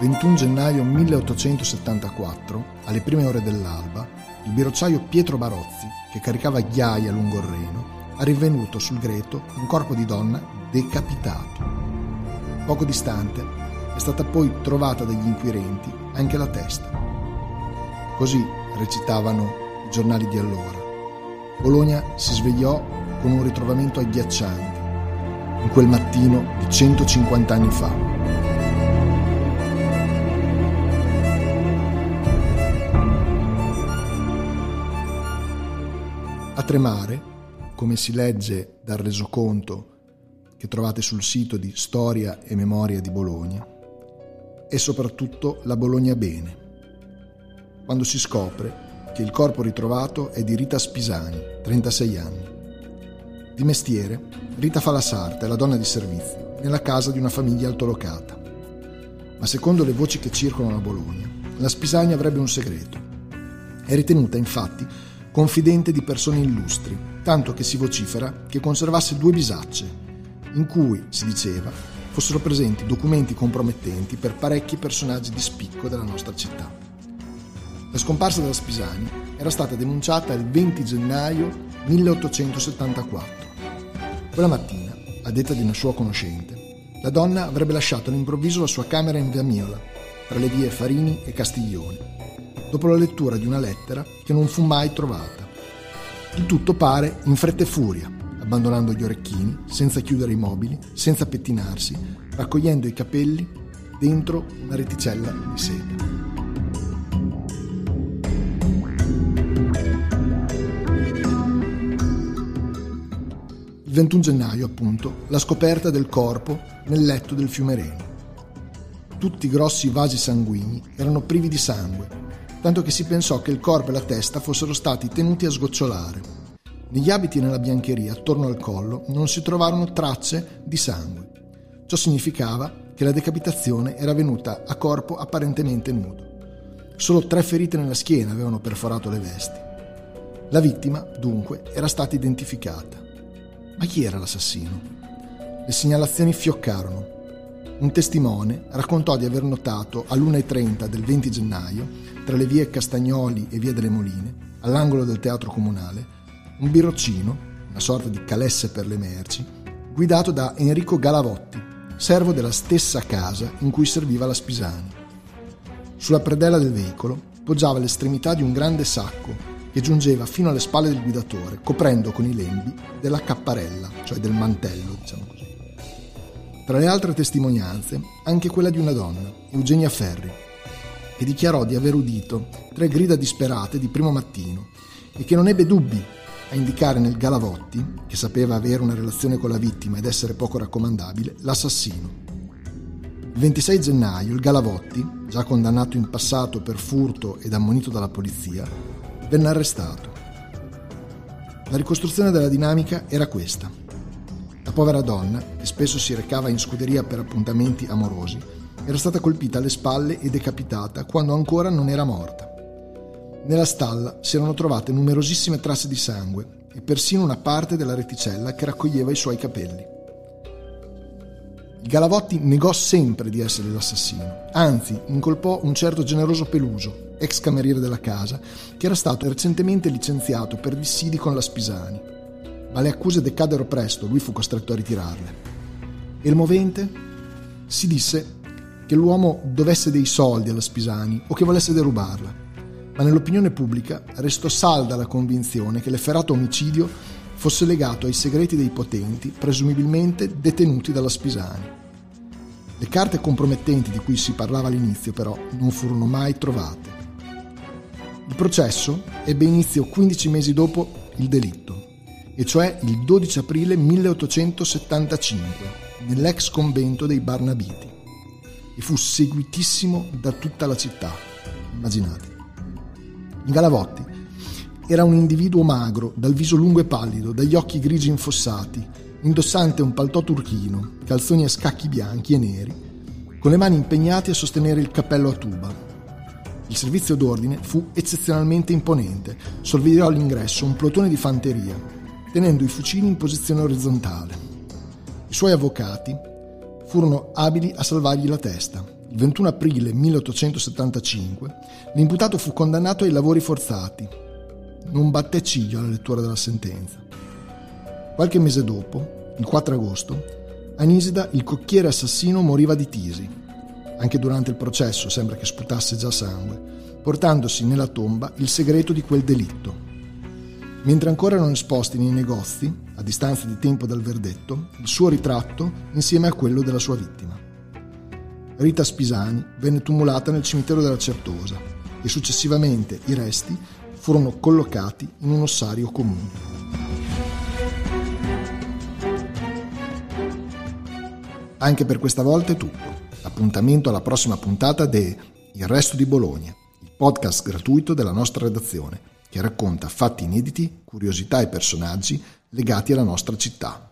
21 gennaio 1874, alle prime ore dell'alba, il birocciaio Pietro Barozzi, che caricava ghiaia lungo il Reno, ha rinvenuto sul greto un corpo di donna decapitato. Poco distante è stata poi trovata dagli inquirenti anche la testa. Così recitavano i giornali di allora. Bologna si svegliò con un ritrovamento agghiacciante, in quel mattino di 150 anni fa. Tremare, come si legge dal resoconto che trovate sul sito di Storia e Memoria di Bologna, è soprattutto la Bologna bene, quando si scopre che il corpo ritrovato è di Rita Spisani, 36 anni. Di mestiere, Rita fa la sarta, è la donna di servizio, nella casa di una famiglia altolocata. Ma secondo le voci che circolano a Bologna, la Spisani avrebbe un segreto. È ritenuta infatti confidente di persone illustri, tanto che si vocifera che conservasse due bisacce, in cui, si diceva, fossero presenti documenti compromettenti per parecchi personaggi di spicco della nostra città. La scomparsa della Spisani era stata denunciata il 20 gennaio 1874. Quella mattina, a detta di una sua conoscente, la donna avrebbe lasciato all'improvviso la sua camera in via Miola, tra le vie Farini e Castiglione, dopo la lettura di una lettera che non fu mai trovata. Il tutto pare in fretta e furia, abbandonando gli orecchini, senza chiudere i mobili, senza pettinarsi, raccogliendo i capelli dentro una reticella di seta. Il 21 gennaio, appunto, la scoperta del corpo nel letto del fiume Reno. Tutti i grossi vasi sanguigni erano privi di sangue tanto che si pensò che il corpo e la testa fossero stati tenuti a sgocciolare. Negli abiti e nella biancheria, attorno al collo, non si trovarono tracce di sangue. Ciò significava che la decapitazione era avvenuta a corpo apparentemente nudo. Solo tre ferite nella schiena avevano perforato le vesti. La vittima, dunque, era stata identificata. Ma chi era l'assassino? Le segnalazioni fioccarono. Un testimone raccontò di aver notato all'1.30 del 20 gennaio, tra le vie Castagnoli e via delle Moline, all'angolo del teatro comunale, un biroccino, una sorta di calesse per le merci, guidato da Enrico Galavotti, servo della stessa casa in cui serviva la Spisani. Sulla predella del veicolo poggiava l'estremità di un grande sacco che giungeva fino alle spalle del guidatore, coprendo con i lembi della capparella, cioè del mantello, diciamo così. Tra le altre testimonianze, anche quella di una donna, Eugenia Ferri, che dichiarò di aver udito tre grida disperate di primo mattino e che non ebbe dubbi a indicare nel Galavotti, che sapeva avere una relazione con la vittima ed essere poco raccomandabile, l'assassino. Il 26 gennaio il Galavotti, già condannato in passato per furto ed ammonito dalla polizia, venne arrestato. La ricostruzione della dinamica era questa. Povera donna, che spesso si recava in scuderia per appuntamenti amorosi, era stata colpita alle spalle e decapitata quando ancora non era morta. Nella stalla si erano trovate numerosissime tracce di sangue e persino una parte della reticella che raccoglieva i suoi capelli. Il Galavotti negò sempre di essere l'assassino, anzi incolpò un certo generoso Peluso, ex cameriere della casa, che era stato recentemente licenziato per dissidi con la Spisani ma le accuse decaddero presto, lui fu costretto a ritirarle. E il movente? Si disse che l'uomo dovesse dei soldi alla Spisani o che volesse derubarla, ma nell'opinione pubblica restò salda la convinzione che l'efferato omicidio fosse legato ai segreti dei potenti, presumibilmente detenuti dalla Spisani. Le carte compromettenti di cui si parlava all'inizio però non furono mai trovate. Il processo ebbe inizio 15 mesi dopo il delitto e cioè il 12 aprile 1875, nell'ex convento dei Barnabiti, e fu seguitissimo da tutta la città. immaginate. Galavotti era un individuo magro, dal viso lungo e pallido, dagli occhi grigi infossati, indossante un paltò turchino, calzoni a scacchi bianchi e neri, con le mani impegnate a sostenere il cappello a tuba. Il servizio d'ordine fu eccezionalmente imponente. Sorvegliò all'ingresso un plotone di fanteria, tenendo i fucili in posizione orizzontale. I suoi avvocati furono abili a salvargli la testa. Il 21 aprile 1875 l'imputato fu condannato ai lavori forzati. Non batté ciglio alla lettura della sentenza. Qualche mese dopo, il 4 agosto, a Nisida il cocchiere assassino moriva di tisi. Anche durante il processo sembra che sputasse già sangue, portandosi nella tomba il segreto di quel delitto. Mentre ancora erano esposti nei negozi, a distanza di tempo dal verdetto, il suo ritratto insieme a quello della sua vittima. Rita Spisani venne tumulata nel cimitero della Certosa e successivamente i resti furono collocati in un ossario comune. Anche per questa volta è tutto. Appuntamento alla prossima puntata de Il resto di Bologna, il podcast gratuito della nostra redazione, che racconta fatti inediti, curiosità e personaggi legati alla nostra città.